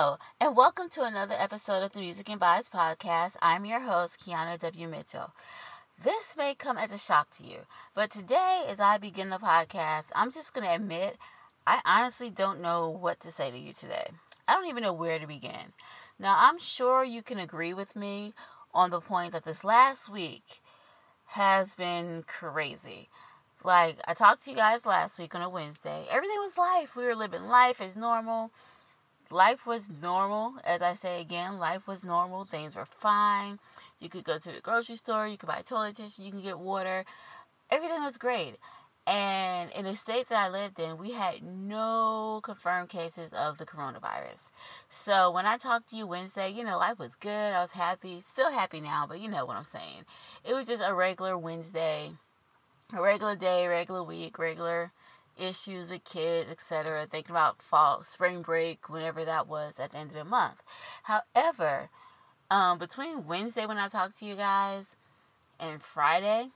Hello, and welcome to another episode of the Music and Vibes podcast. I'm your host, Kiana W. Mitchell. This may come as a shock to you, but today, as I begin the podcast, I'm just going to admit I honestly don't know what to say to you today. I don't even know where to begin. Now, I'm sure you can agree with me on the point that this last week has been crazy. Like, I talked to you guys last week on a Wednesday. Everything was life. We were living life as normal life was normal. As I say again, life was normal. Things were fine. You could go to the grocery store, you could buy toilet tissue, you could get water. Everything was great. And in the state that I lived in, we had no confirmed cases of the coronavirus. So when I talked to you Wednesday, you know, life was good. I was happy. Still happy now, but you know what I'm saying. It was just a regular Wednesday, a regular day, regular week, regular issues with kids, etc., thinking about fall, spring break, whenever that was at the end of the month. However, um, between Wednesday when I talked to you guys and Friday,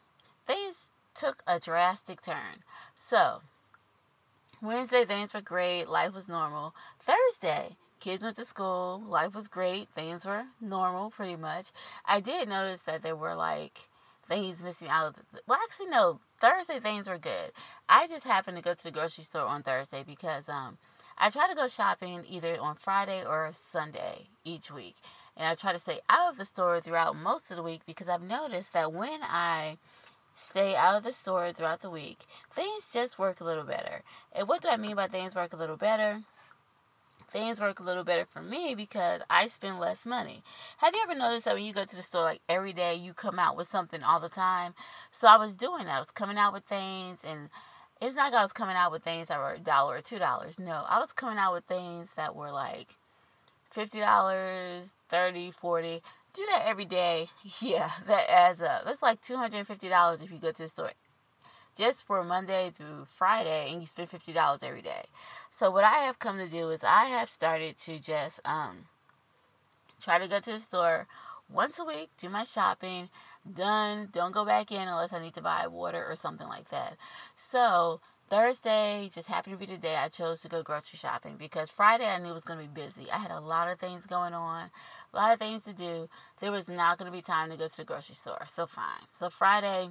things took a drastic turn. So, Wednesday, things were great, life was normal. Thursday, kids went to school, life was great, things were normal pretty much. I did notice that there were like things missing out well actually no thursday things were good. I just happened to go to the grocery store on thursday because um i try to go shopping either on friday or sunday each week. And i try to stay out of the store throughout most of the week because i've noticed that when i stay out of the store throughout the week things just work a little better. And what do i mean by things work a little better things work a little better for me because I spend less money. Have you ever noticed that when you go to the store, like every day, you come out with something all the time? So I was doing that. I was coming out with things, and it's not like I was coming out with things that were a dollar or two dollars. No, I was coming out with things that were like fifty dollars, thirty, forty. Do that every day. Yeah, that adds up. That's like two hundred and fifty dollars if you go to the store just for Monday through Friday, and you spend fifty dollars every day. So what I have come to do is I have started to just um, try to go to the store once a week, do my shopping, done. Don't go back in unless I need to buy water or something like that. So Thursday just happened to be the day I chose to go grocery shopping because Friday I knew it was going to be busy. I had a lot of things going on, a lot of things to do. There was not going to be time to go to the grocery store. So fine. So Friday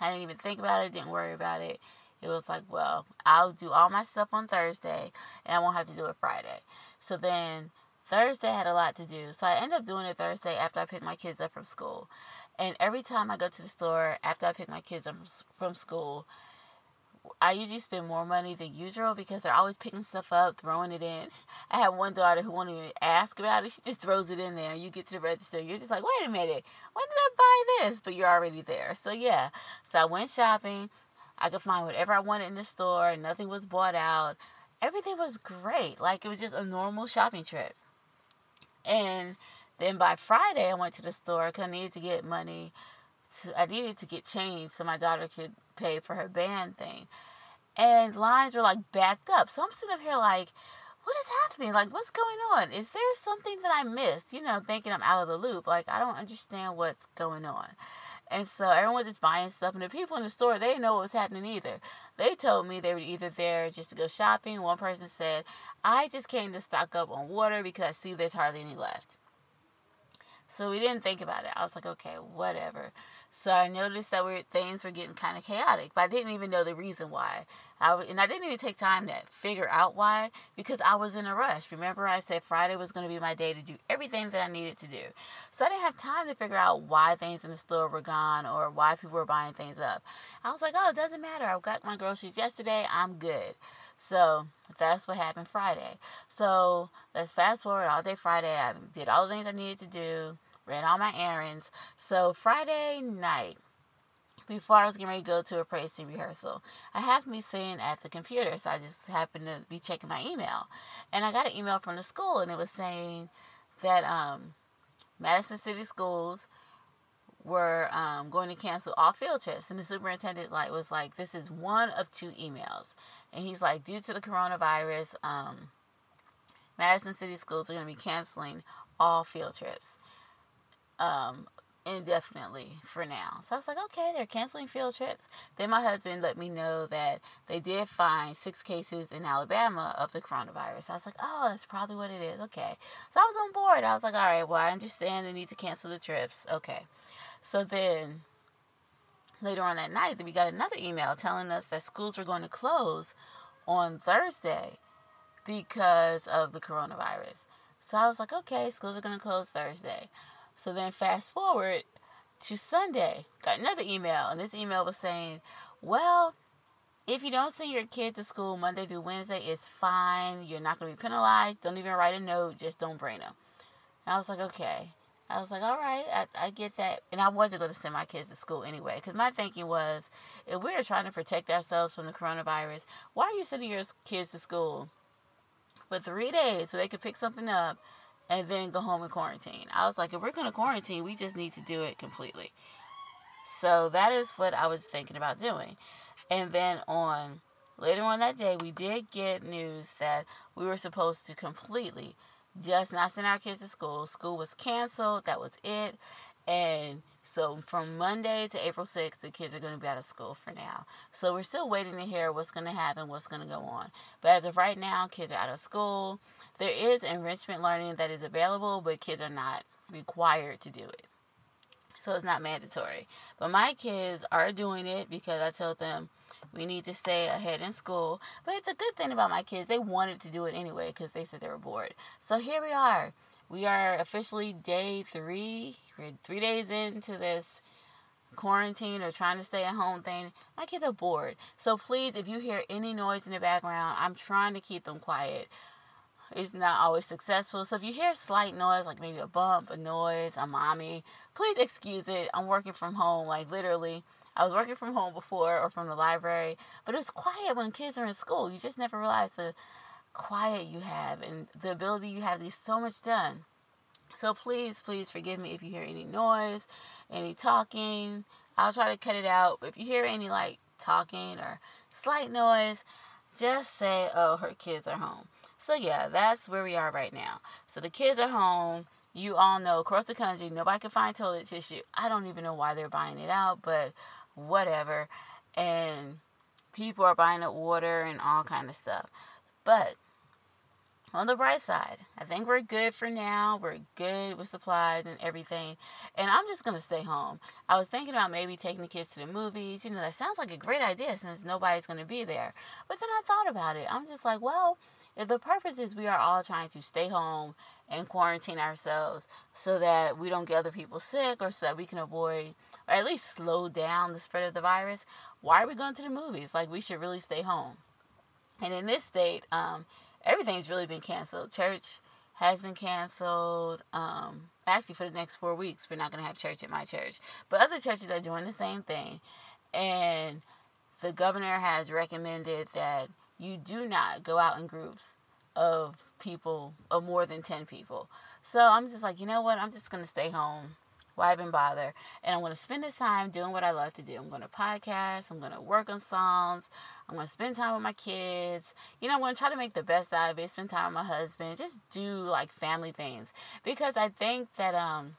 I didn't even think about it, didn't worry about it. It was like, well, I'll do all my stuff on Thursday and I won't have to do it Friday. So then Thursday had a lot to do. So I ended up doing it Thursday after I picked my kids up from school. And every time I go to the store after I pick my kids up from school, I usually spend more money than usual because they're always picking stuff up, throwing it in. I have one daughter who won't even ask about it. She just throws it in there. You get to the register, you're just like, wait a minute, when did I buy this? But you're already there. So yeah. So I went shopping. I could find whatever I wanted in the store. Nothing was bought out. Everything was great. Like it was just a normal shopping trip. And then by Friday, I went to the store because I needed to get money. To, I needed to get change so my daughter could pay for her band thing and lines were like backed up. So I'm sitting up here like, what is happening? Like, what's going on? Is there something that I missed? You know, thinking I'm out of the loop. Like, I don't understand what's going on. And so everyone was just buying stuff, and the people in the store, they didn't know what was happening either. They told me they were either there just to go shopping. One person said, I just came to stock up on water because I see there's hardly any left. So we didn't think about it. I was like, okay, whatever. So I noticed that we things were getting kind of chaotic, but I didn't even know the reason why. I and I didn't even take time to figure out why because I was in a rush. Remember, I said Friday was going to be my day to do everything that I needed to do. So I didn't have time to figure out why things in the store were gone or why people were buying things up. I was like, oh, it doesn't matter. I got my groceries yesterday. I'm good. So that's what happened Friday. So let's fast forward all day Friday. I did all the things I needed to do ran all my errands. So Friday night, before I was getting ready to go to a praise team rehearsal, I happened to be sitting at the computer, so I just happened to be checking my email, and I got an email from the school, and it was saying that um, Madison City Schools were um, going to cancel all field trips, and the superintendent like was like, "This is one of two emails," and he's like, "Due to the coronavirus." Um, Madison City Schools are going to be canceling all field trips um, indefinitely for now. So I was like, okay, they're canceling field trips. Then my husband let me know that they did find six cases in Alabama of the coronavirus. I was like, oh, that's probably what it is. Okay. So I was on board. I was like, all right, well, I understand they need to cancel the trips. Okay. So then later on that night, we got another email telling us that schools were going to close on Thursday because of the coronavirus. So I was like, okay, schools are going to close Thursday. So then fast forward to Sunday, got another email, and this email was saying, well, if you don't send your kid to school Monday through Wednesday, it's fine. You're not going to be penalized. Don't even write a note. Just don't bring them. And I was like, okay. I was like, all right, I, I get that. And I wasn't going to send my kids to school anyway. Because my thinking was, if we are trying to protect ourselves from the coronavirus, why are you sending your kids to school for three days so they could pick something up and then go home and quarantine. I was like, if we're going to quarantine, we just need to do it completely. So that is what I was thinking about doing. And then on later on that day, we did get news that we were supposed to completely just not send our kids to school. School was canceled. That was it. And so from Monday to April 6th, the kids are going to be out of school for now. So we're still waiting to hear what's going to happen, what's going to go on. But as of right now, kids are out of school. There is enrichment learning that is available, but kids are not required to do it. So it's not mandatory. But my kids are doing it because I told them we need to stay ahead in school. But it's a good thing about my kids. They wanted to do it anyway because they said they were bored. So here we are. We are officially day three. We're three days into this quarantine or trying to stay at home thing. My kids are bored. So please, if you hear any noise in the background, I'm trying to keep them quiet. It's not always successful. So if you hear slight noise, like maybe a bump, a noise, a mommy, please excuse it. I'm working from home, like literally. I was working from home before or from the library, but it's quiet when kids are in school. You just never realize the quiet you have and the ability you have to get so much done. So please, please forgive me if you hear any noise, any talking. I'll try to cut it out. But if you hear any like talking or slight noise, just say, oh, her kids are home. So yeah, that's where we are right now. So the kids are home. You all know across the country, nobody can find toilet tissue. I don't even know why they're buying it out, but whatever. And people are buying up water and all kind of stuff. But on the bright side, I think we're good for now. We're good with supplies and everything. And I'm just going to stay home. I was thinking about maybe taking the kids to the movies. You know, that sounds like a great idea since nobody's going to be there. But then I thought about it. I'm just like, well, if the purpose is we are all trying to stay home and quarantine ourselves so that we don't get other people sick or so that we can avoid or at least slow down the spread of the virus, why are we going to the movies? Like, we should really stay home. And in this state, um, everything's really been canceled. Church has been canceled. Um, actually, for the next four weeks, we're not going to have church at my church. But other churches are doing the same thing. And the governor has recommended that you do not go out in groups of people, of more than 10 people. So I'm just like, you know what? I'm just going to stay home why even bother? And I'm going to spend this time doing what I love to do. I'm going to podcast. I'm going to work on songs. I'm going to spend time with my kids. You know, I'm going to try to make the best out of it. Spend time with my husband. Just do like family things because I think that um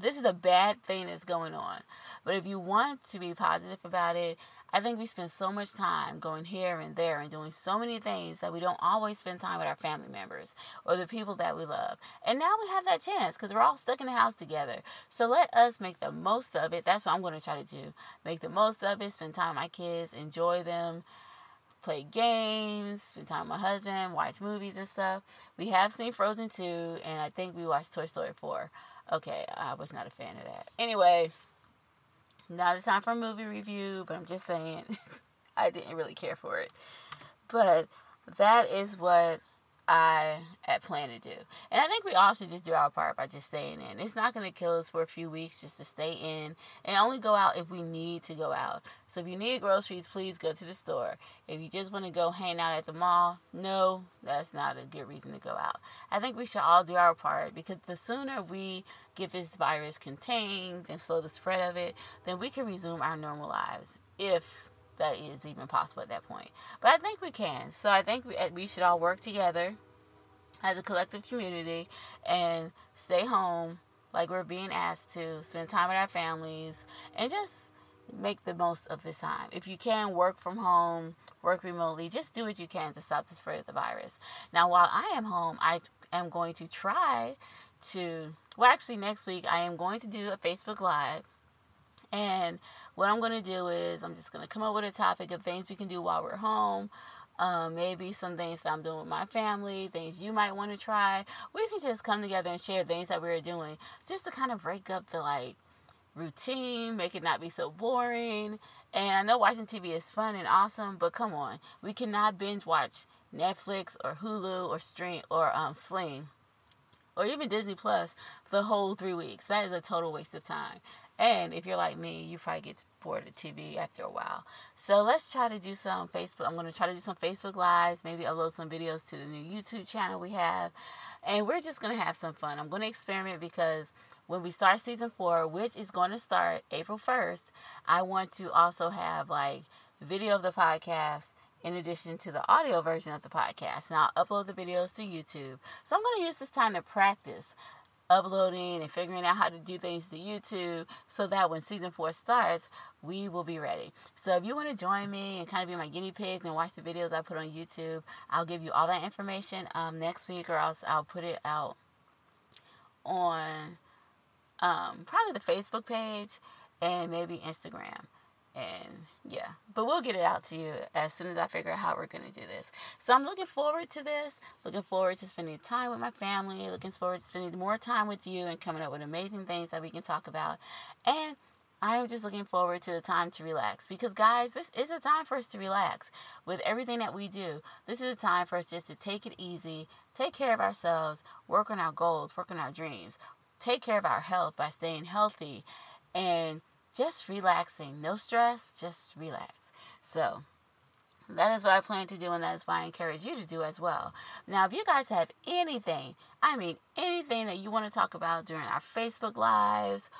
this is a bad thing that's going on. But if you want to be positive about it, I think we spend so much time going here and there and doing so many things that we don't always spend time with our family members or the people that we love. And now we have that chance because we're all stuck in the house together. So let us make the most of it. That's what I'm going to try to do. Make the most of it, spend time with my kids, enjoy them play games, spend time with my husband, watch movies and stuff. We have seen Frozen 2, and I think we watched Toy Story 4. Okay, I was not a fan of that. Anyway, not a time for a movie review, but I'm just saying I didn't really care for it. But that is what I planned to do. And I think we all should just do our part by just staying in. It's not going to kill us for a few weeks just to stay in and only go out if we need to go out. So if you need groceries, please go to the store. If you just want to go hang out at the mall, no, that's not a good reason to go out. I think we should all do our part because the sooner we get this virus contained and slow the spread of it, then we can resume our normal lives. If that is even possible at that point. But I think we can. So I think we, we should all work together as a collective community and stay home Like we're being asked to spend time with our families and just make the most of this time. If you can work from home, work remotely, just do what you can to stop the spread of the virus. Now, while I am home, I am going to try to, well, actually, next week, I am going to do a Facebook Live. And what I'm going to do is, I'm just going to come up with a topic of things we can do while we're home. Um, maybe some things that I'm doing with my family, things you might want to try. We can just come together and share things that we're doing just to kind of break up the like routine, make it not be so boring. And I know watching TV is fun and awesome, but come on, we cannot binge watch Netflix or Hulu or Stream or um, Sling or even Disney Plus the whole three weeks. That is a total waste of time. And if you're like me, you probably get bored of TV after a while. So let's try to do some Facebook. I'm going to try to do some Facebook Lives, maybe upload some videos to the new YouTube channel we have. And we're just going to have some fun. I'm going to experiment because when we start season four, which is going to start April 1st, I want to also have like video of the podcast in addition to the audio version of the podcast. And I'll upload the videos to YouTube. So I'm going to use this time to practice uploading and figuring out how to do things to YouTube so that when season four starts, we will be ready. So if you want to join me and kind of be my guinea pig and watch the videos I put on YouTube, I'll give you all that information um, next week or else I'll put it out on um, probably the Facebook page and maybe Instagram and yeah. But we'll get it out to you as soon as i figure out how we're going to do this. So i'm looking forward to this. Looking forward to spending time with my family. Looking forward to spending more time with you and coming up with amazing things that we can talk about. And I am just looking forward to the time to relax. Because, guys, this is a time for us to relax with everything that we do. This is a time for us just to take it easy, take care of ourselves, work on our goals, work on our dreams, take care of our health by staying healthy, and just relaxing. No stress, just relax. So, that is what I plan to do, and that is why I encourage you to do as well. Now, if you guys have anything, I mean anything that you want to talk about during our Facebook Lives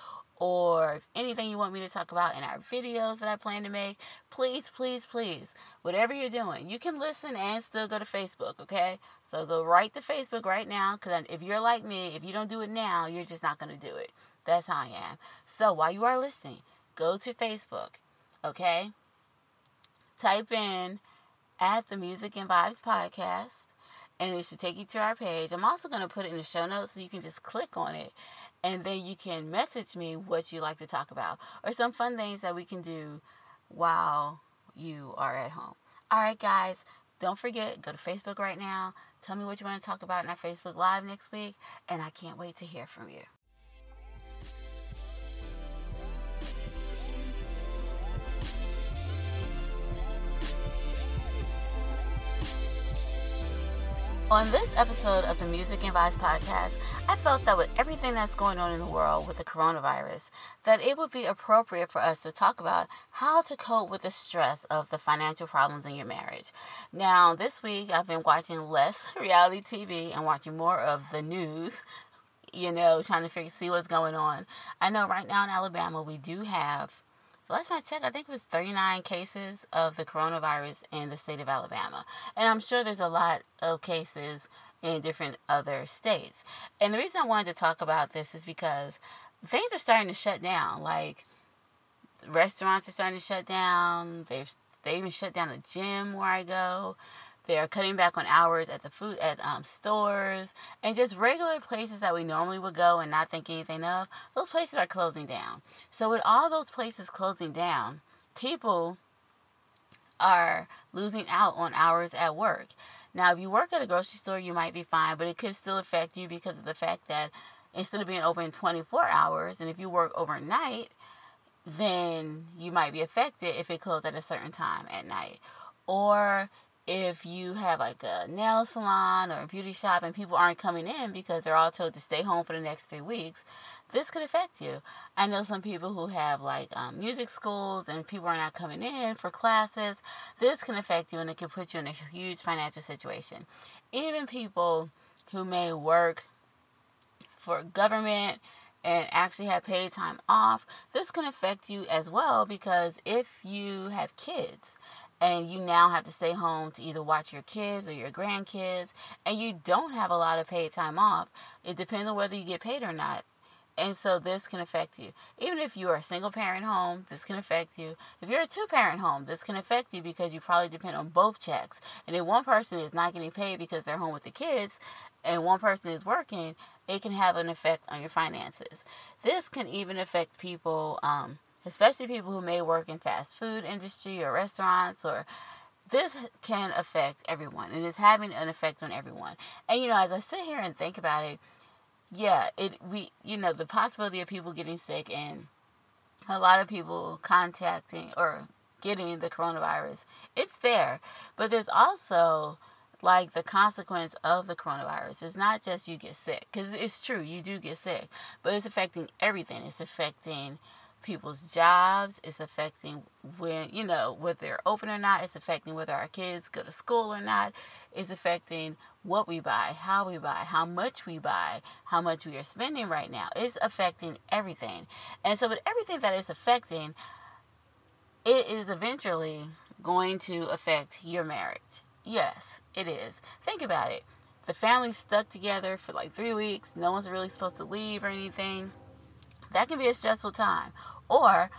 or if anything you want me to talk about in our videos that I plan to make, please, please, please, whatever you're doing, you can listen and still go to Facebook, okay? So go right to Facebook right now because if you're like me, if you don't do it now, you're just not going to do it. That's how I am. So while you are listening, go to Facebook, okay? Type in at the Music and Vibes podcast and it should take you to our page. I'm also going to put it in the show notes so you can just click on it and then you can message me what you like to talk about or some fun things that we can do while you are at home. All right, guys, don't forget, go to Facebook right now. Tell me what you want to talk about in our Facebook Live next week, and I can't wait to hear from you. On this episode of the Music and Vibes podcast, I felt that with everything that's going on in the world with the coronavirus, that it would be appropriate for us to talk about how to cope with the stress of the financial problems in your marriage. Now, this week I've been watching less reality TV and watching more of the news, you know, trying to figure see what's going on. I know right now in Alabama we do have last I checked, I think it was 39 cases of the coronavirus in the state of Alabama. And I'm sure there's a lot of cases in different other states. And the reason I wanted to talk about this is because things are starting to shut down. Like, restaurants are starting to shut down. They've they even shut down the gym where I go. They're cutting back on hours at the food at um, stores and just regular places that we normally would go and not think anything of. Those places are closing down. So with all those places closing down, people are losing out on hours at work. Now, if you work at a grocery store, you might be fine, but it could still affect you because of the fact that instead of being open 24 hours, and if you work overnight, then you might be affected if it closed at a certain time at night. Or if you have like a nail salon or a beauty shop and people aren't coming in because they're all told to stay home for the next three weeks, this could affect you. I know some people who have like um, music schools and people are not coming in for classes. This can affect you and it can put you in a huge financial situation. Even people who may work for government and actually have paid time off, this can affect you as well because if you have kids and you now have to stay home to either watch your kids or your grandkids, and you don't have a lot of paid time off, it depends on whether you get paid or not. And so this can affect you. Even if you are a single parent home, this can affect you. If you're a two parent home, this can affect you because you probably depend on both checks. And if one person is not getting paid because they're home with the kids and one person is working, it can have an effect on your finances. This can even affect people, um, especially people who may work in fast food industry or restaurants or this can affect everyone and it's having an effect on everyone. And you know, as I sit here and think about it, yeah, it we you know the possibility of people getting sick and a lot of people contacting or getting the coronavirus, it's there. But there's also like the consequence of the coronavirus. It's not just you get sick, because it's true, you do get sick, but it's affecting everything. It's affecting people's jobs. It's affecting when, you know, whether they're open or not. It's affecting whether our kids go to school or not. It's affecting what we buy, how we buy, how much we buy, how much we are spending right now. It's affecting everything. And so, with everything that is affecting, it is eventually going to affect your marriage. Yes, it is. Think about it. The family's stuck together for like three weeks. No one's really supposed to leave or anything that can be a stressful time. Or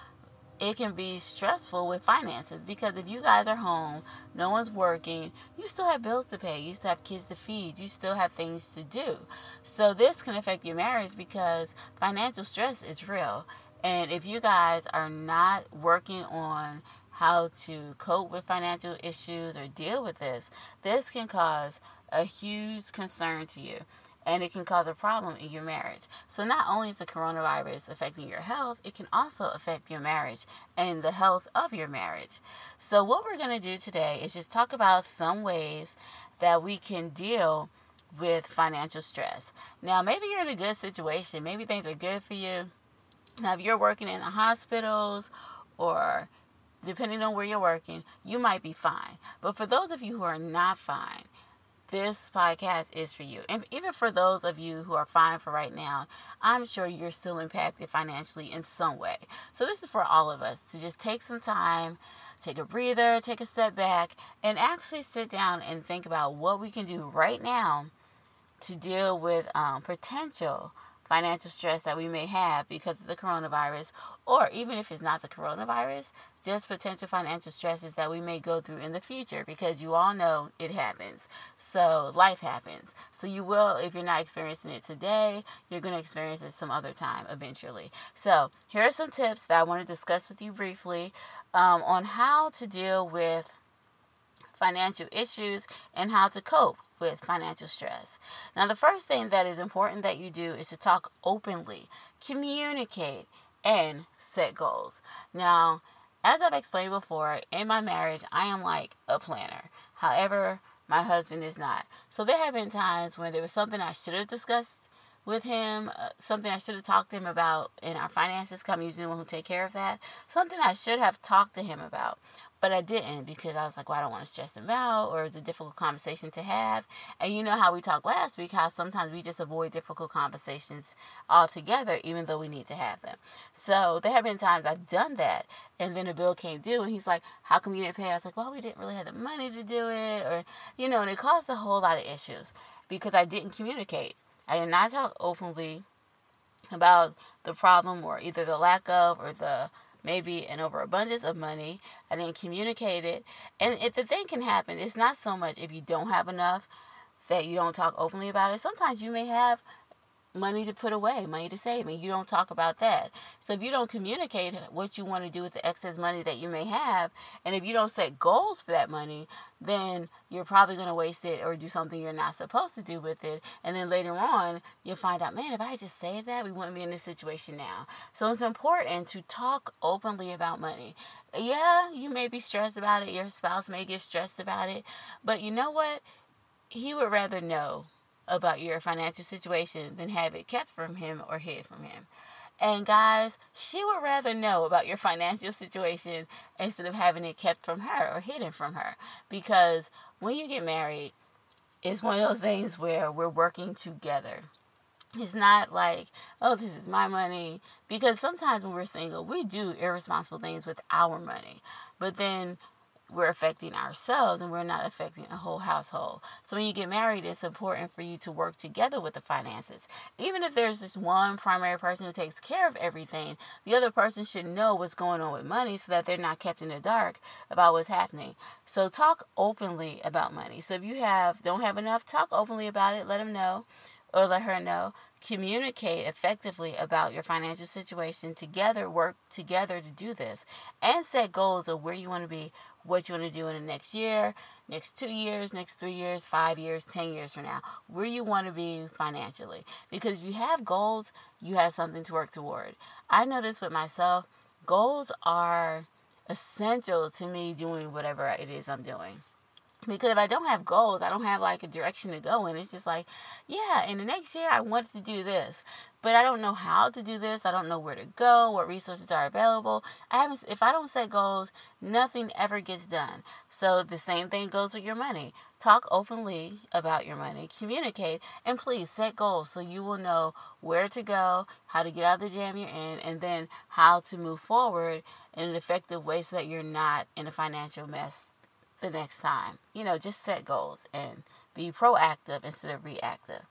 it can be stressful with finances because if you guys are home, no one's working, you still have bills to pay, you still have kids to feed, you still have things to do. So this can affect your marriage because financial stress is real. And if you guys are not working on how to cope with financial issues or deal with this, this can cause a huge concern to you and it can cause a problem in your marriage. So, not only is the coronavirus affecting your health, it can also affect your marriage and the health of your marriage. So, what we're going to do today is just talk about some ways that we can deal with financial stress. Now, maybe you're in a good situation, maybe things are good for you. Now, if you're working in the hospitals or depending on where you're working, you might be fine. But for those of you who are not fine, this podcast is for you. And even for those of you who are fine for right now, I'm sure you're still impacted financially in some way. So, this is for all of us to just take some time, take a breather, take a step back, and actually sit down and think about what we can do right now to deal with um, potential financial stress that we may have because of the coronavirus, or even if it's not the coronavirus, just potential financial stresses that we may go through in the future because you all know it happens. So, life happens. So, you will, if you're not experiencing it today, you're going to experience it some other time eventually. So, here are some tips that I want to discuss with you briefly um, on how to deal with financial issues and how to cope with financial stress. Now, the first thing that is important that you do is to talk openly, communicate, and set goals. Now, as I've explained before, in my marriage, I am like a planner. However, my husband is not. So there have been times when there was something I should have discussed with him, uh, something I should have talked to him about in our finances. Come usually the one who take care of that. Something I should have talked to him about. But I didn't because I was like, well, I don't want to stress him out or it's a difficult conversation to have. And you know how we talked last week, how sometimes we just avoid difficult conversations altogether, even though we need to have them. So there have been times I've done that. And then a bill came due and he's like, how come you didn't pay? I was like, well, we didn't really have the money to do it. Or, you know, and it caused a whole lot of issues because I didn't communicate. I did not talk openly about the problem or either the lack of or the maybe an overabundance of money. I didn't communicate it. And if the thing can happen, it's not so much if you don't have enough that you don't talk openly about it. Sometimes you may have money to put away, money to save, and you don't talk about that. So if you don't communicate what you want to do with the excess money that you may have, and if you don't set goals for that money, then you're probably going to waste it or do something you're not supposed to do with it. And then later on, you'll find out, man, if I just saved that, we wouldn't be in this situation now. So it's important to talk openly about money. Yeah, you may be stressed about it, your spouse may get stressed about it, but you know what? He would rather know about your financial situation than have it kept from him or hid from him. And guys, she would rather know about your financial situation instead of having it kept from her or hidden from her. Because when you get married, it's one of those things where we're working together. It's not like, oh, this is my money. Because sometimes when we're single, we do irresponsible things with our money. But then we're affecting ourselves and we're not affecting a whole household. So when you get married, it's important for you to work together with the finances. Even if there's just one primary person who takes care of everything, the other person should know what's going on with money so that they're not kept in the dark about what's happening. So talk openly about money. So if you have don't have enough, talk openly about it. Let them know or let her know communicate effectively about your financial situation together work together to do this and set goals of where you want to be what you want to do in the next year next two years next three years five years ten years from now where you want to be financially. Because if you have goals you have something to work toward. I notice with myself goals are essential to me doing whatever it is i'm doing because if I don't have goals, I don't have like a direction to go in. It's just like, yeah, in the next year I want to do this, but I don't know how to do this. I don't know where to go, what resources are available. I haven't if I don't set goals, nothing ever gets done. So the same thing goes with your money. Talk openly about your money, communicate, and please set goals so you will know where to go, how to get out of the jam you're in, and then how to move forward in an effective way so that you're not in a financial mess the next time. You know, just set goals and be proactive instead of reactive.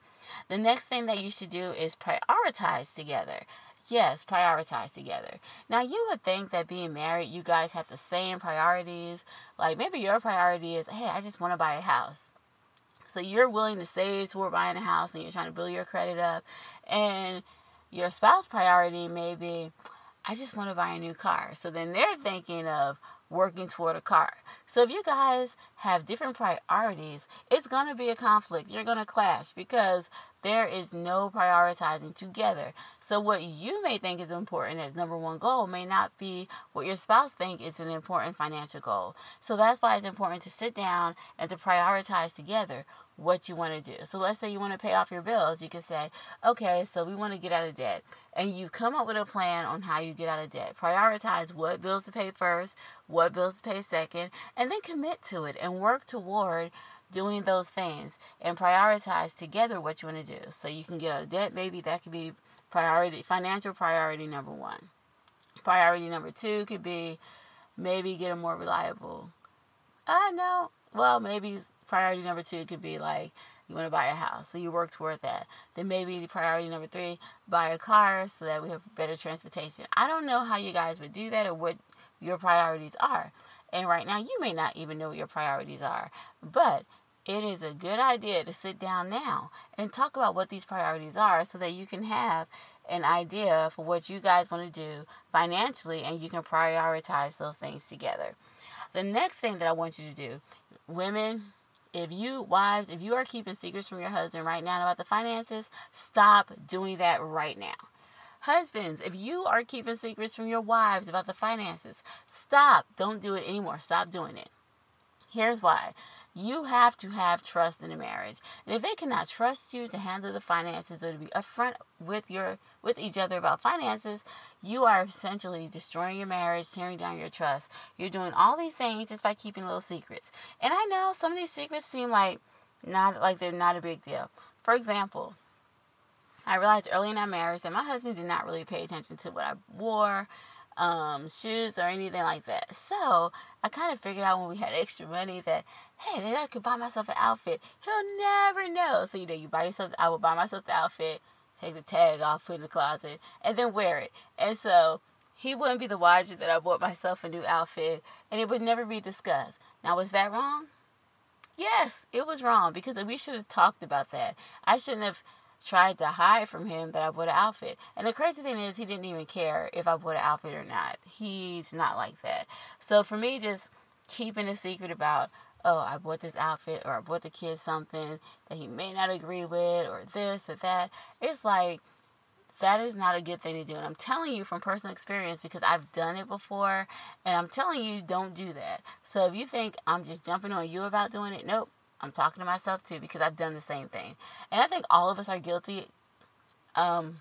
The next thing that you should do is prioritize together. Yes, prioritize together. Now, you would think that being married, you guys have the same priorities. Like maybe your priority is, hey, I just want to buy a house. So you're willing to save toward buying a house and you're trying to build your credit up. And your spouse priority may be, I just want to buy a new car. So then they're thinking of, working toward a car. So if you guys have different priorities, it's going to be a conflict. You're going to clash because there is no prioritizing together. So what you may think is important as number one goal may not be what your spouse think is an important financial goal. So that's why it's important to sit down and to prioritize together what you want to do. So let's say you want to pay off your bills. You can say, okay, so we want to get out of debt. And you come up with a plan on how you get out of debt. Prioritize what bills to pay first, what bills to pay second, and then commit to it and work toward doing those things and prioritize together what you want to do. So you can get out of debt, maybe that could be priority, financial priority number one. Priority number two could be maybe get a more reliable. I uh, know. Well, maybe priority number two could be like you want to buy a house, so you work toward that. Then maybe priority number three, buy a car so that we have better transportation. I don't know how you guys would do that or what your priorities are. And right now, you may not even know what your priorities are, but it is a good idea to sit down now and talk about what these priorities are so that you can have an idea for what you guys want to do financially and you can prioritize those things together. The next thing that I want you to do, women, if you wives, if you are keeping secrets from your husband right now about the finances, stop doing that right now. Husbands, if you are keeping secrets from your wives about the finances, stop. Don't do it anymore. Stop doing it. Here's why. You have to have trust in a marriage. And if they cannot trust you to handle the finances or to be upfront with your with each other about finances, you are essentially destroying your marriage, tearing down your trust. You're doing all these things just by keeping little secrets. And I know some of these secrets seem like not like they're not a big deal. For example, I realized early in our marriage that my husband did not really pay attention to what I wore um, shoes or anything like that. So I kind of figured out when we had extra money that, hey, maybe I could buy myself an outfit. He'll never know. So, you know, you buy yourself, I would buy myself the outfit, take the tag off, put it in the closet, and then wear it. And so he wouldn't be the wiser that I bought myself a new outfit and it would never be discussed. Now, was that wrong? Yes, it was wrong because we should have talked about that. I shouldn't have tried to hide from him that I bought an outfit. And the crazy thing is, he didn't even care if I bought an outfit or not. He's not like that. So for me, just keeping a secret about, oh, I bought this outfit or I bought the kid something that he may not agree with or this or that, it's like, that is not a good thing to do. And I'm telling you from personal experience because I've done it before. And I'm telling you, don't do that. So if you think I'm just jumping on you about doing it, nope. I'm talking to myself too because I've done the same thing. And I think all of us are guilty um,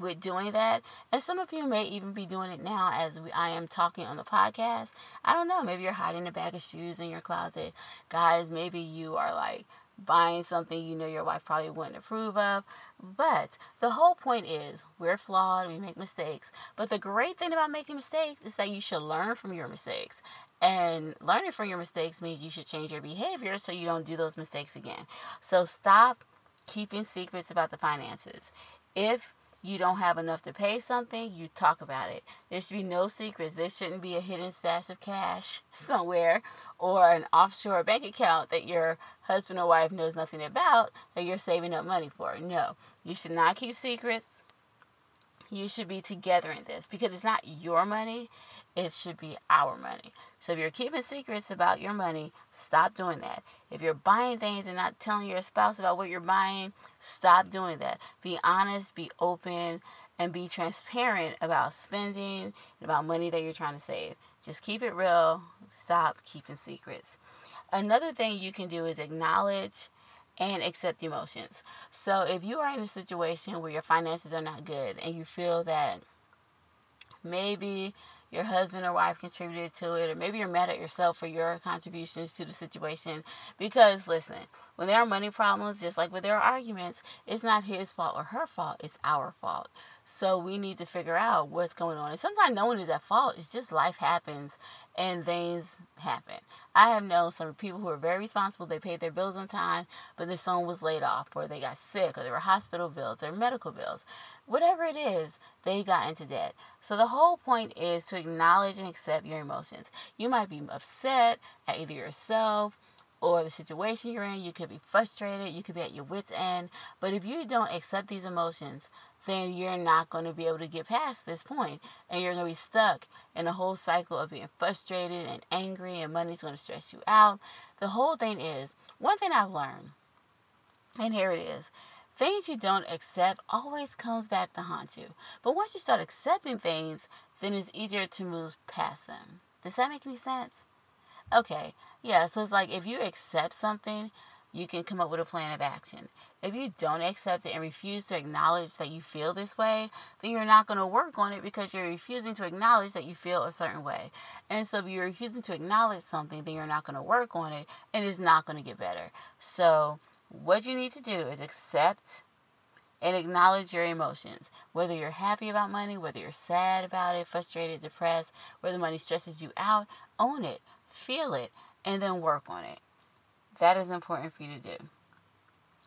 with doing that. And some of you may even be doing it now as we, I am talking on the podcast. I don't know. Maybe you're hiding a bag of shoes in your closet. Guys, maybe you are like buying something you know your wife probably wouldn't approve of. But the whole point is we're flawed, we make mistakes. But the great thing about making mistakes is that you should learn from your mistakes. And learning from your mistakes means you should change your behavior so you don't do those mistakes again. So stop keeping secrets about the finances. If you don't have enough to pay something, you talk about it. There should be no secrets. There shouldn't be a hidden stash of cash somewhere or an offshore bank account that your husband or wife knows nothing about that you're saving up money for. No, you should not keep secrets. You should be together in this because it's not your money, it should be our money. So if you're keeping secrets about your money, stop doing that. If you're buying things and not telling your spouse about what you're buying, stop doing that. Be honest, be open, and be transparent about spending and about money that you're trying to save. Just keep it real. Stop keeping secrets. Another thing you can do is acknowledge and accept emotions. So if you are in a situation where your finances are not good and you feel that maybe your husband or wife contributed to it, or maybe you're mad at yourself for your contributions to the situation. Because, listen, when there are money problems, just like with their arguments, it's not his fault or her fault, it's our fault. So we need to figure out what's going on. And sometimes no one is at fault, it's just life happens and things happen. I have known some people who are very responsible, they paid their bills on time, but their son was laid off, or they got sick, or there were hospital bills, or medical bills whatever it is, they got into debt. So the whole point is to acknowledge and accept your emotions. You might be upset at either yourself or the situation you're in. You could be frustrated. You could be at your wits' end. But if you don't accept these emotions, then you're not going to be able to get past this point and you're going to be stuck in a whole cycle of being frustrated and angry and money's going to stress you out. The whole thing is one thing I've learned, and here it is things you don't accept always comes back to haunt you. But once you start accepting things, then it's easier to move past them. Does that make any sense? Okay, yeah, so it's like if you accept something, you can come up with a plan of action. If you don't accept it and refuse to acknowledge that you feel this way, then you're not going to work on it because you're refusing to acknowledge that you feel a certain way. And so if you're refusing to acknowledge something, then you're not going to work on it and it's not going to get better. So what you need to do is accept and acknowledge your emotions. Whether you're happy about money, whether you're sad about it, frustrated, depressed, whether money stresses you out, own it, feel it, and then work on it. That is important for you to do.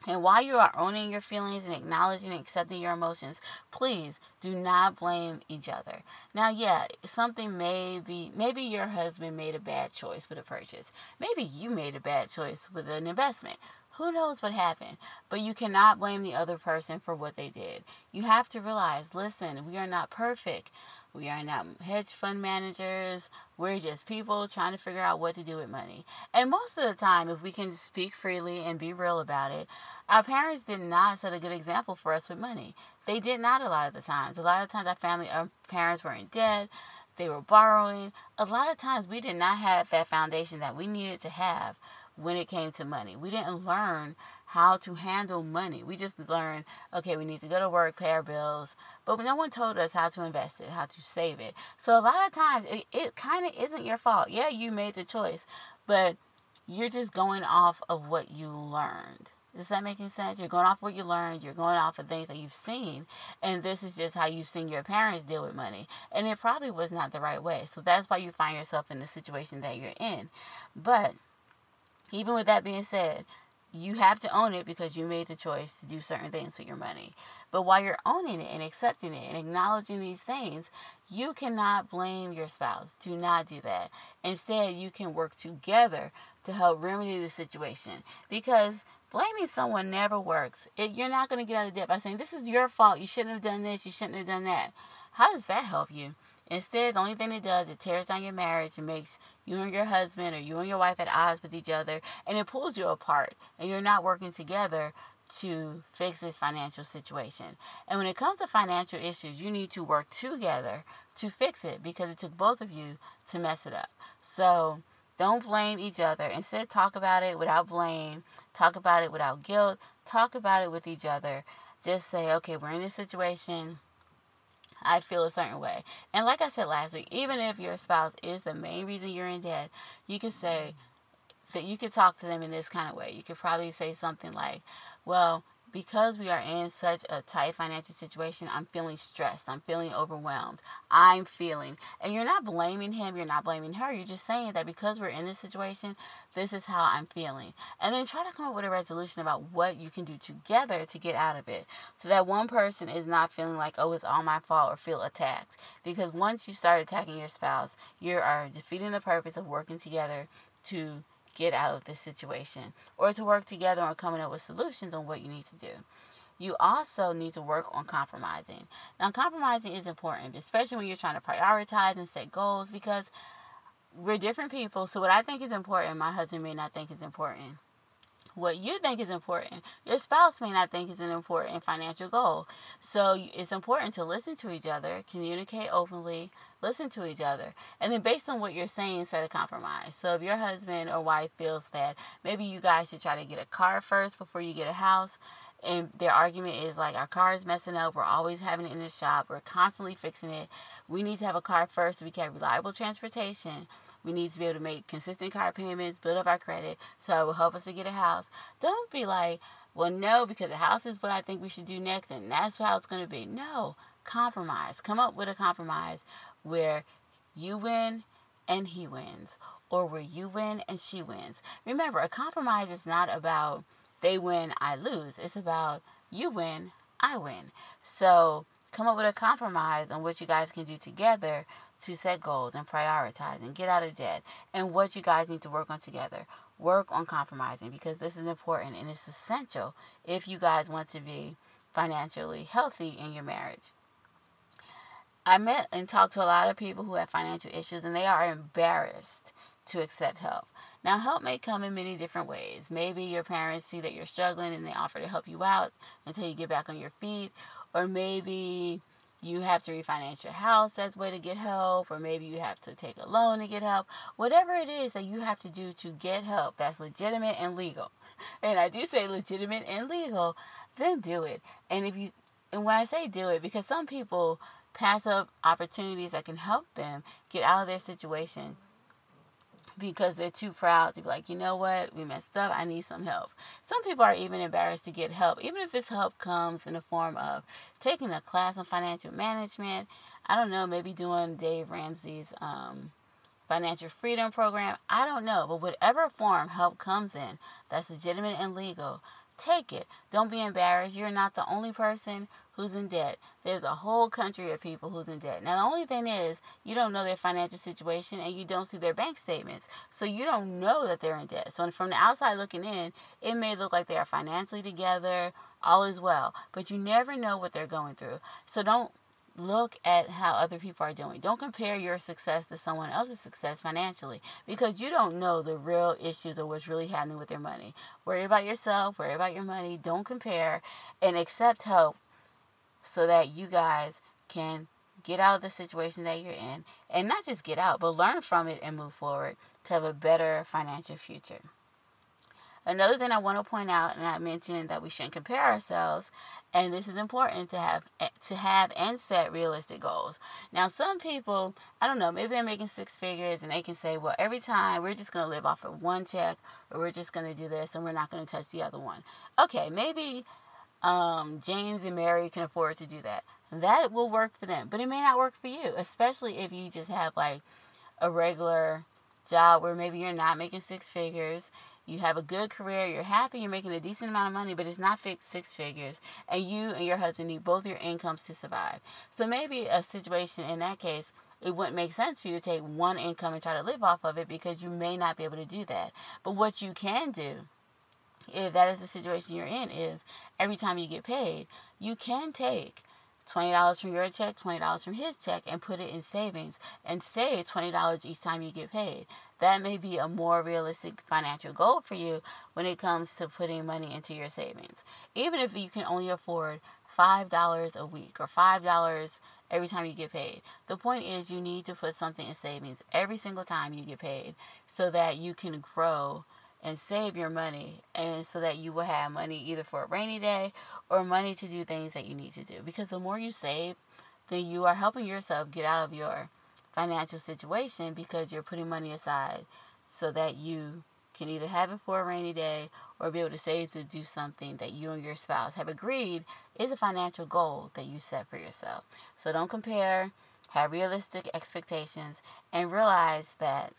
And while you are owning your feelings and acknowledging and accepting your emotions, please do not blame each other. Now, yeah, something may be, maybe your husband made a bad choice with a purchase. Maybe you made a bad choice with an investment. Who knows what happened? But you cannot blame the other person for what they did. You have to realize listen, we are not perfect. We are not hedge fund managers. We're just people trying to figure out what to do with money. And most of the time, if we can speak freely and be real about it, our parents did not set a good example for us with money. They did not a lot of the times. A lot of times, our family, our parents were in debt. They were borrowing. A lot of times, we did not have that foundation that we needed to have when it came to money. We didn't learn how to handle money. We just learned, okay, we need to go to work, pay our bills, but no one told us how to invest it, how to save it. So a lot of times it, it kind of isn't your fault. Yeah, you made the choice, but you're just going off of what you learned. Does that make any sense? You're going off what you learned. You're going off of things that you've seen. And this is just how you've seen your parents deal with money. And it probably was not the right way. So that's why you find yourself in the situation that you're in. But even with that being said, you have to own it because you made the choice to do certain things with your money. But while you're owning it and accepting it and acknowledging these things, you cannot blame your spouse. Do not do that. Instead, you can work together to help remedy the situation because blaming someone never works. It, you're not going to get out of debt by saying, This is your fault. You shouldn't have done this. You shouldn't have done that. How does that help you? Instead, the only thing it does, it tears down your marriage and makes you and your husband or you and your wife at odds with each other and it pulls you apart and you're not working together to fix this financial situation. And when it comes to financial issues, you need to work together to fix it because it took both of you to mess it up. So don't blame each other. Instead, talk about it without blame, talk about it without guilt, talk about it with each other. Just say, okay, we're in this situation I feel a certain way. And like I said last week, even if your spouse is the main reason you're in debt, you can say, that you could talk to them in this kind of way. You could probably say something like, well, because we are in such a tight financial situation, I'm feeling stressed. I'm feeling overwhelmed. I'm feeling. And you're not blaming him, you're not blaming her. You're just saying that because we're in this situation, this is how I'm feeling. And then try to come up with a resolution about what you can do together to get out of it. So that one person is not feeling like, oh, it's all my fault or feel attacked. Because once you start attacking your spouse, you are defeating the purpose of working together to get out of this situation or to work together on coming up with solutions on what you need to do. You also need to work on compromising. Now, compromising is important, especially when you're trying to prioritize and set goals because we're different people. So, what I think is important, my husband may not think is important. What you think is important, your spouse may not think is an important financial goal. So, it's important to listen to each other, communicate openly, listen to each other. And then based on what you're saying, set a compromise. So if your husband or wife feels that maybe you guys should try to get a car first before you get a house, and their argument is like our car is messing up, we're always having it in the shop, we're constantly fixing it. We need to have a car first so we can have reliable transportation. We need to be able to make consistent car payments, build up our credit, so it will help us to get a house. Don't be like, well, no, because the house is what I think we should do next, and that's how it's going to be. No, compromise. Come up with a compromise where you win and he wins, or where you win and she wins. Remember, a compromise is not about they win, I lose. It's about you win, I win. So come up with a compromise on what you guys can do together to set goals and prioritize and get out of debt and what you guys need to work on together. Work on compromising because this is important and it's essential if you guys want to be financially healthy in your marriage. I met and talked to a lot of people who have financial issues and they are embarrassed to accept help. Now, help may come in many different ways. Maybe your parents see that you're struggling and they offer to help you out until you get back on your feet, or maybe you have to refinance your house as a way to get help, or maybe you have to take a loan to get help. Whatever it is that you have to do to get help that's legitimate and legal, and I do say legitimate and legal, then do it. And if you, and when I say do it, because some people pass up opportunities that can help them get out of their situation because they're too proud to be like, you know what, we messed up, I need some help. Some people are even embarrassed to get help, even if this help comes in the form of taking a class on financial management. I don't know, maybe doing Dave Ramsey's um, financial freedom program. I don't know, but whatever form help comes in that's legitimate and legal, take it. Don't be embarrassed. You're not the only person who's in debt. There's a whole country of people who's in debt. Now, the only thing is, you don't know their financial situation and you don't see their bank statements. So you don't know that they're in debt. So from the outside looking in, it may look like they are financially together, all is well. But you never know what they're going through. So don't look at how other people are doing. Don't compare your success to someone else's success financially because you don't know the real issues of what's really happening with their money. Worry about yourself, worry about your money, don't compare, and accept help so that you guys can get out of the situation that you're in and not just get out, but learn from it and move forward to have a better financial future. Another thing I want to point out, and I mentioned that we shouldn't compare ourselves, and this is important to have to have and set realistic goals. Now, some people, I don't know, maybe they're making six figures and they can say, well, every time we're just going to live off of one check, or we're just going to do this, and we're not going to touch the other one. Okay, maybe um, James and Mary can afford to do that. That will work for them, but it may not work for you, especially if you just have like a regular job where maybe you're not making six figures, you have a good career, you're happy, you're making a decent amount of money, but it's not fixed six figures, and you and your husband need both your incomes to survive. So maybe a situation in that case, it wouldn't make sense for you to take one income and try to live off of it because you may not be able to do that. But what you can do if that is the situation you're in, is every time you get paid, you can take $20 from your check, $20 from his check, and put it in savings and save $20 each time you get paid. That may be a more realistic financial goal for you when it comes to putting money into your savings. Even if you can only afford $5 a week or $5 every time you get paid. The point is, you need to put something in savings every single time you get paid so that you can grow and save your money and so that you will have money either for a rainy day or money to do things that you need to do because the more you save then you are helping yourself get out of your financial situation because you're putting money aside so that you can either have it for a rainy day or be able to save to do something that you and your spouse have agreed is a financial goal that you set for yourself. So don't compare, have realistic expectations, and realize that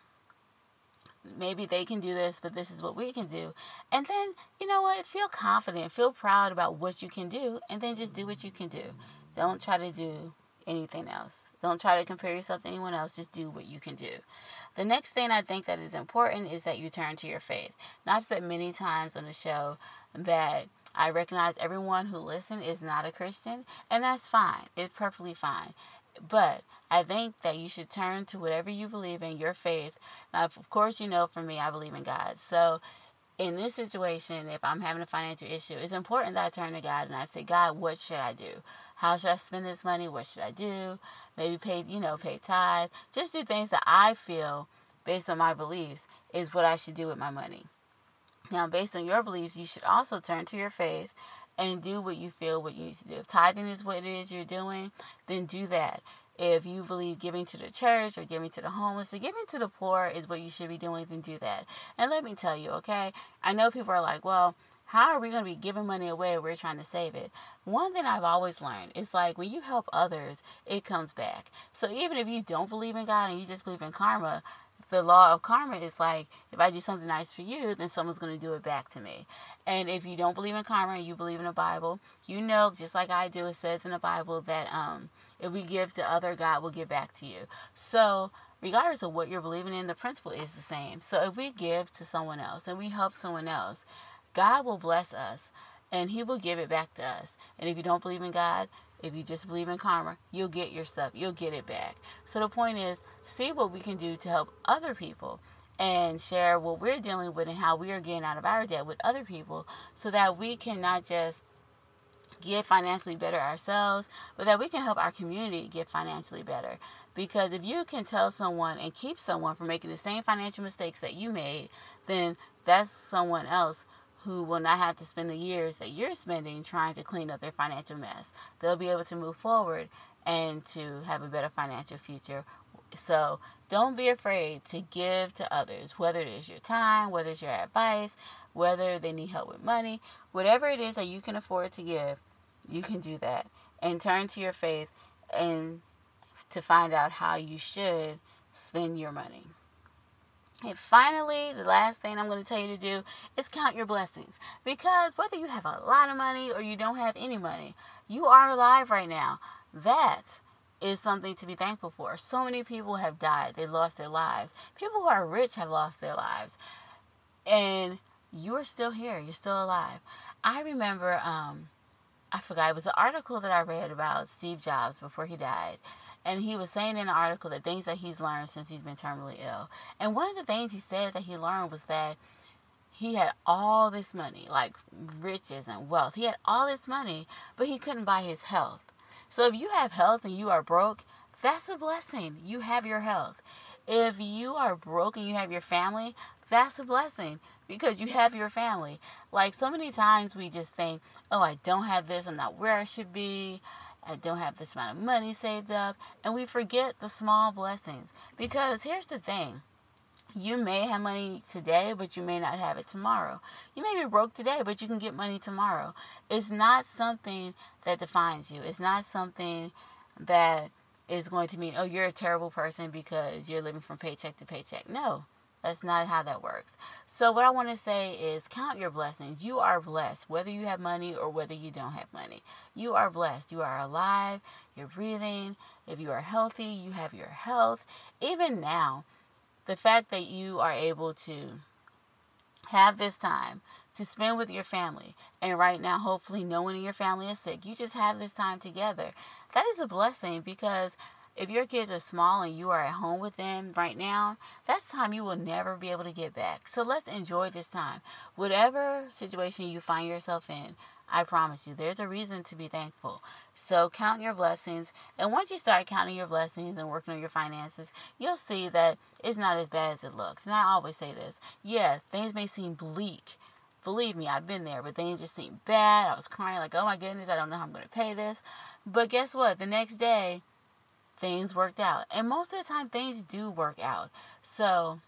maybe they can do this, but this is what we can do. And then, you know what? Feel confident, feel proud about what you can do, and then just do what you can do. Don't try to do anything else. Don't try to compare yourself to anyone else. Just do what you can do. The next thing I think that is important is that you turn to your faith. Now, I've said many times on the show that I recognize everyone who listens is not a Christian, and that's fine. It's perfectly fine. But I think that you should turn to whatever you believe in, your faith. Now, of course, you know for me, I believe in God. So, in this situation, if I'm having a financial issue, it's important that I turn to God and I say, God, what should I do? How should I spend this money? What should I do? Maybe pay, you know, pay tithe. Just do things that I feel, based on my beliefs, is what I should do with my money. Now, based on your beliefs, you should also turn to your faith and do what you feel what you need to do. If tithing is what it is you're doing, then do that. If you believe giving to the church or giving to the homeless or giving to the poor is what you should be doing, then do that. And let me tell you, okay? I know people are like, well, how are we going to be giving money away if we're trying to save it? One thing I've always learned is like when you help others, it comes back. So even if you don't believe in God and you just believe in karma, the law of karma is like if I do something nice for you, then someone's going to do it back to me. And if you don't believe in karma and you believe in the Bible, you know, just like I do, it says in the Bible that um, if we give to other, God will give back to you. So, regardless of what you're believing in, the principle is the same. So, if we give to someone else and we help someone else, God will bless us and He will give it back to us. And if you don't believe in God, if you just believe in karma, you'll get your stuff. You'll get it back. So the point is, see what we can do to help other people and share what we're dealing with and how we are getting out of our debt with other people so that we can not just get financially better ourselves, but that we can help our community get financially better. Because if you can tell someone and keep someone from making the same financial mistakes that you made, then that's someone else who will not have to spend the years that you're spending trying to clean up their financial mess. They'll be able to move forward and to have a better financial future. So don't be afraid to give to others, whether it is your time, whether it's your advice, whether they need help with money, whatever it is that you can afford to give, you can do that. And turn to your faith and to find out how you should spend your money. And finally, the last thing I'm going to tell you to do is count your blessings. Because whether you have a lot of money or you don't have any money, you are alive right now. That is something to be thankful for. So many people have died, they lost their lives. People who are rich have lost their lives. And you're still here, you're still alive. I remember, um, I forgot, it was an article that I read about Steve Jobs before he died. And he was saying in the article that things that he's learned since he's been terminally ill. And one of the things he said that he learned was that he had all this money, like riches and wealth. He had all this money, but he couldn't buy his health. So if you have health and you are broke, that's a blessing. You have your health. If you are broke and you have your family, that's a blessing because you have your family. Like so many times we just think, oh, I don't have this, I'm not where I should be. I don't have this amount of money saved up. And we forget the small blessings. Because here's the thing you may have money today, but you may not have it tomorrow. You may be broke today, but you can get money tomorrow. It's not something that defines you, it's not something that is going to mean, oh, you're a terrible person because you're living from paycheck to paycheck. No. That's not how that works. So, what I want to say is count your blessings. You are blessed, whether you have money or whether you don't have money. You are blessed. You are alive. You're breathing. If you are healthy, you have your health. Even now, the fact that you are able to have this time to spend with your family, and right now, hopefully, no one in your family is sick, you just have this time together. That is a blessing because if your kids are small and you are at home with them right now, that's time you will never be able to get back. So let's enjoy this time. Whatever situation you find yourself in, I promise you, there's a reason to be thankful. So count your blessings. And once you start counting your blessings and working on your finances, you'll see that it's not as bad as it looks. And I always say this yeah, things may seem bleak. Believe me, I've been there, but things just seem bad. I was crying, like, oh my goodness, I don't know how I'm going to pay this. But guess what? The next day, things worked out. And most of the time, things do work out. So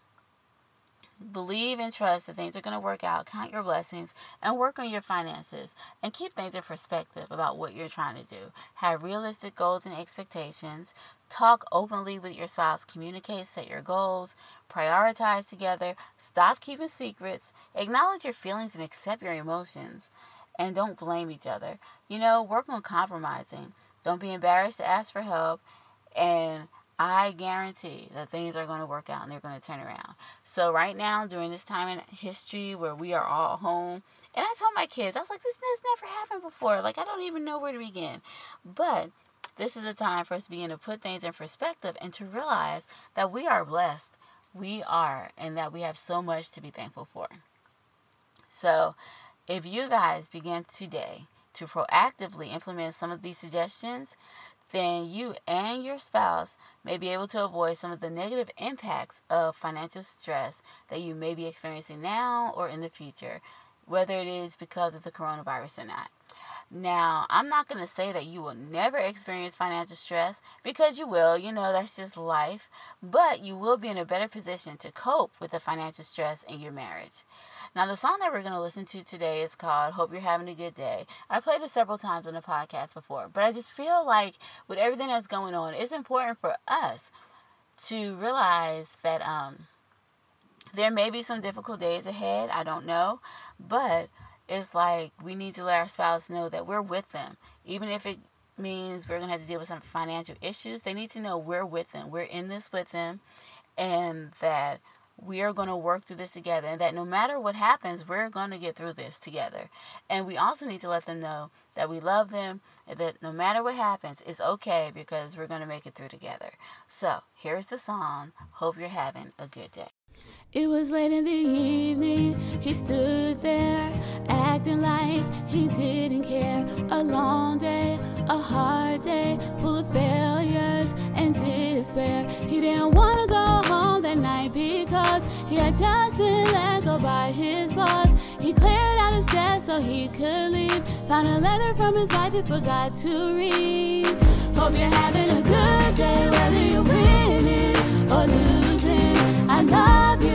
Believe and trust that things are going to work out. Count your blessings and work on your finances and keep things in perspective about what you're trying to do. Have realistic goals and expectations. Talk openly with your spouse. Communicate, set your goals, prioritize together. Stop keeping secrets. Acknowledge your feelings and accept your emotions. And don't blame each other. You know, work on compromising. Don't be embarrassed to ask for help. And I guarantee that things are going to work out and they're going to turn around. So, right now, during this time in history where we are all home, and I told my kids, I was like, this has never happened before. Like, I don't even know where to begin. But this is the time for us to begin to put things in perspective and to realize that we are blessed. We are, and that we have so much to be thankful for. So, if you guys begin today to proactively implement some of these suggestions, then you and your spouse may be able to avoid some of the negative impacts of financial stress that you may be experiencing now or in the future, whether it is because of the coronavirus or not. Now, I'm not going to say that you will never experience financial stress because you will, you know, that's just life, but you will be in a better position to cope with the financial stress in your marriage. Now, the song that we're going to listen to today is called Hope You're Having a Good Day. I played it several times on the podcast before, but I just feel like with everything that's going on, it's important for us to realize that um, there may be some difficult days ahead. I don't know, but it's like we need to let our spouse know that we're with them, even if it means we're going to have to deal with some financial issues. They need to know we're with them, we're in this with them, and that we are going to work through this together, and that no matter what happens, we're going to get through this together. And we also need to let them know that we love them, and that no matter what happens, it's okay because we're going to make it through together. So, here's the song. Hope you're having a good day. It was late in the evening, he stood there, acting like he didn't care. A long day, a hard day, full of failures and despair. He didn't want to go home that night because he had just been let go by his boss. He cleared out his desk so he could leave. Found a letter from his wife he forgot to read. Hope you're having a good day, whether you're winning or losing. I love you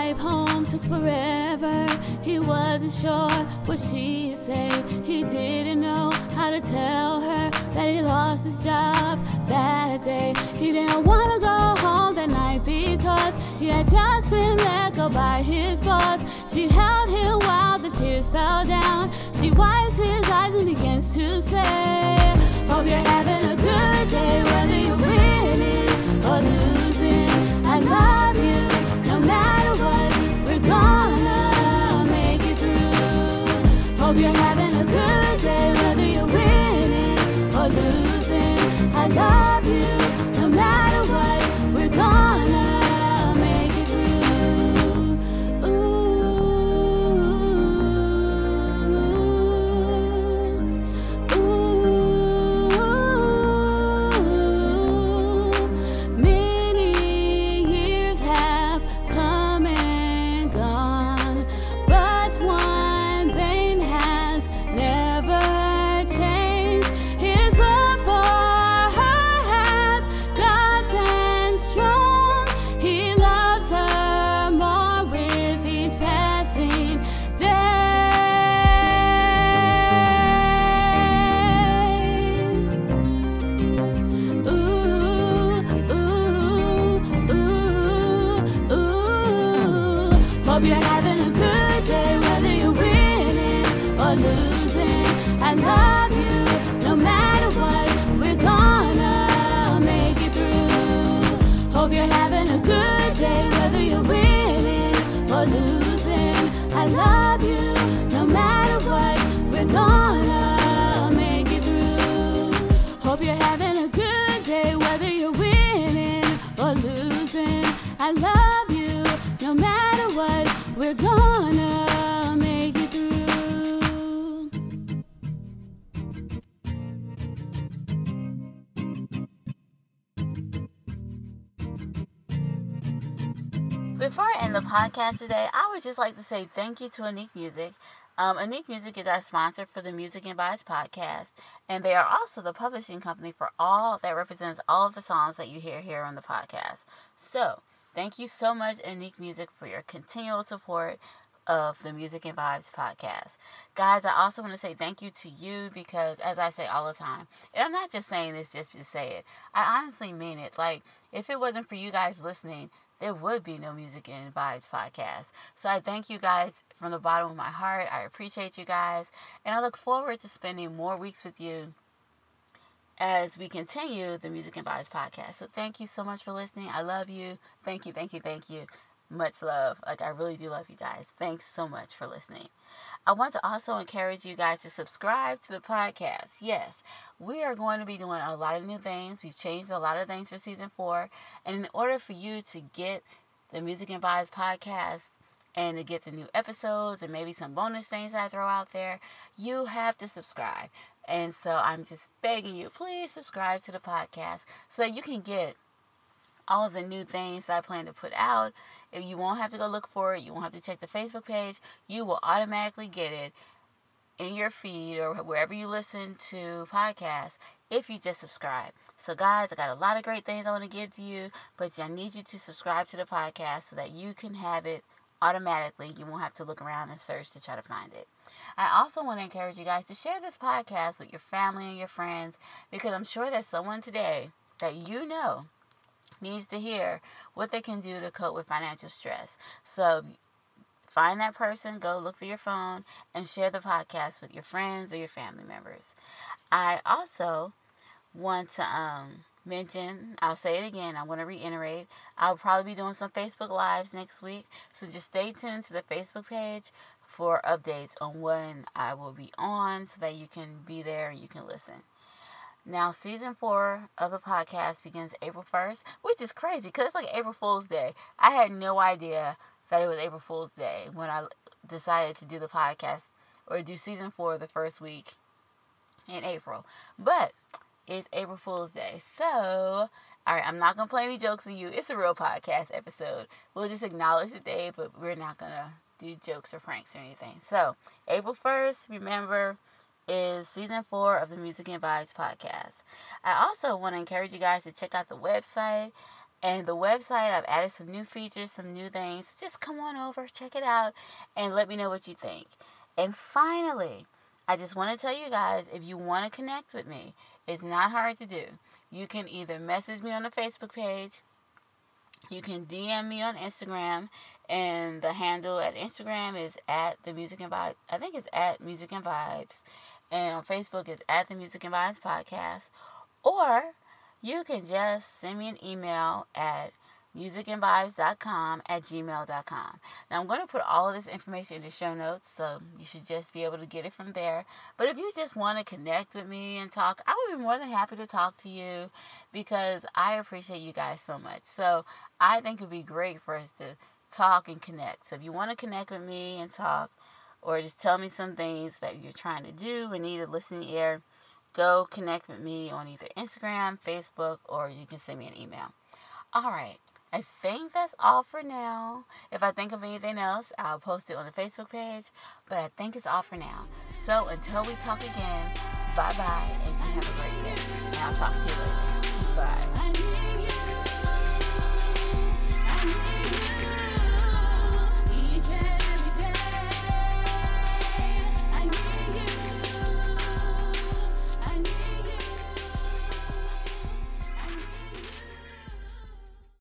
sure what she'd say. He didn't know how to tell her that he lost his job that day. He didn't want to go home that night because he had just been let go by his boss. She held him while the tears fell down. She wipes his eyes and begins to say, podcast today, I would just like to say thank you to Unique Music. Um, Unique Music is our sponsor for the Music and Vibes podcast, and they are also the publishing company for all that represents all of the songs that you hear here on the podcast. So, thank you so much, Unique Music, for your continual support of the Music and Vibes podcast. Guys, I also want to say thank you to you because, as I say all the time, and I'm not just saying this just to say it, I honestly mean it. Like, if it wasn't for you guys listening, there would be no Music and Vibes podcast. So I thank you guys from the bottom of my heart. I appreciate you guys. And I look forward to spending more weeks with you as we continue the Music and Vibes podcast. So thank you so much for listening. I love you. Thank you, thank you, thank you. Much love. Like, I really do love you guys. Thanks so much for listening. I want to also encourage you guys to subscribe to the podcast. Yes, we are going to be doing a lot of new things. We've changed a lot of things for season four. And in order for you to get the Music and Vibes podcast and to get the new episodes and maybe some bonus things I throw out there, you have to subscribe. And so I'm just begging you, please subscribe to the podcast so that you can get all the new things I plan to put out. You won't have to go look for it. You won't have to check the Facebook page. You will automatically get it in your feed or wherever you listen to podcasts if you just subscribe. So, guys, I got a lot of great things I want to give to you, but I need you to subscribe to the podcast so that you can have it automatically. You won't have to look around and search to try to find it. I also want to encourage you guys to share this podcast with your family and your friends because I'm sure there's someone today that you know needs to hear what they can do to cope with financial stress. So find that person, go look through your phone, and share the podcast with your friends or your family members. I also want to um, mention, I'll say it again, I want to reiterate, I'll probably be doing some Facebook Lives next week. So just stay tuned to the Facebook page for updates on when I will be on so that you can be there and you can listen. Now, season four of the podcast begins April 1st, which is crazy because it's like April Fool's Day. I had no idea that it was April Fool's Day when I decided to do the podcast or do season four the first week in April. But it's April Fool's Day. So, all right, I'm not going to play any jokes on you. It's a real podcast episode. We'll just acknowledge the day, but we're not going to do jokes or pranks or anything. So, April 1st, remember is season four of the Music and Vibes podcast. I also want to encourage you guys to check out the website. And the website, I've added some new features, some new things. Just come on over, check it out, and let me know what you think. And finally, I just want to tell you guys if you want to connect with me, it's not hard to do. You can either message me on the Facebook page, you can DM me on Instagram, and the handle at Instagram is at the Music and Vibes. I think it's at Music and Vibes. And on Facebook, it's at the Music and Vibes Podcast. Or you can just send me an email at musicandvibes.com at gmail.com. Now, I'm going to put all of this information in the show notes, so you should just be able to get it from there. But if you just want to connect with me and talk, I would be more than happy to talk to you because I appreciate you guys so much. So, I think it would be great for us to talk and connect. So, if you want to connect with me and talk, or just tell me some things that you're trying to do and need a listening ear, go connect with me on either Instagram, Facebook, or you can send me an email. All right. I think that's all for now. If I think of anything else, I'll post it on the Facebook page. But I think it's all for now. So until we talk again, bye bye, and you have a great day. And I'll talk to you later. Bye.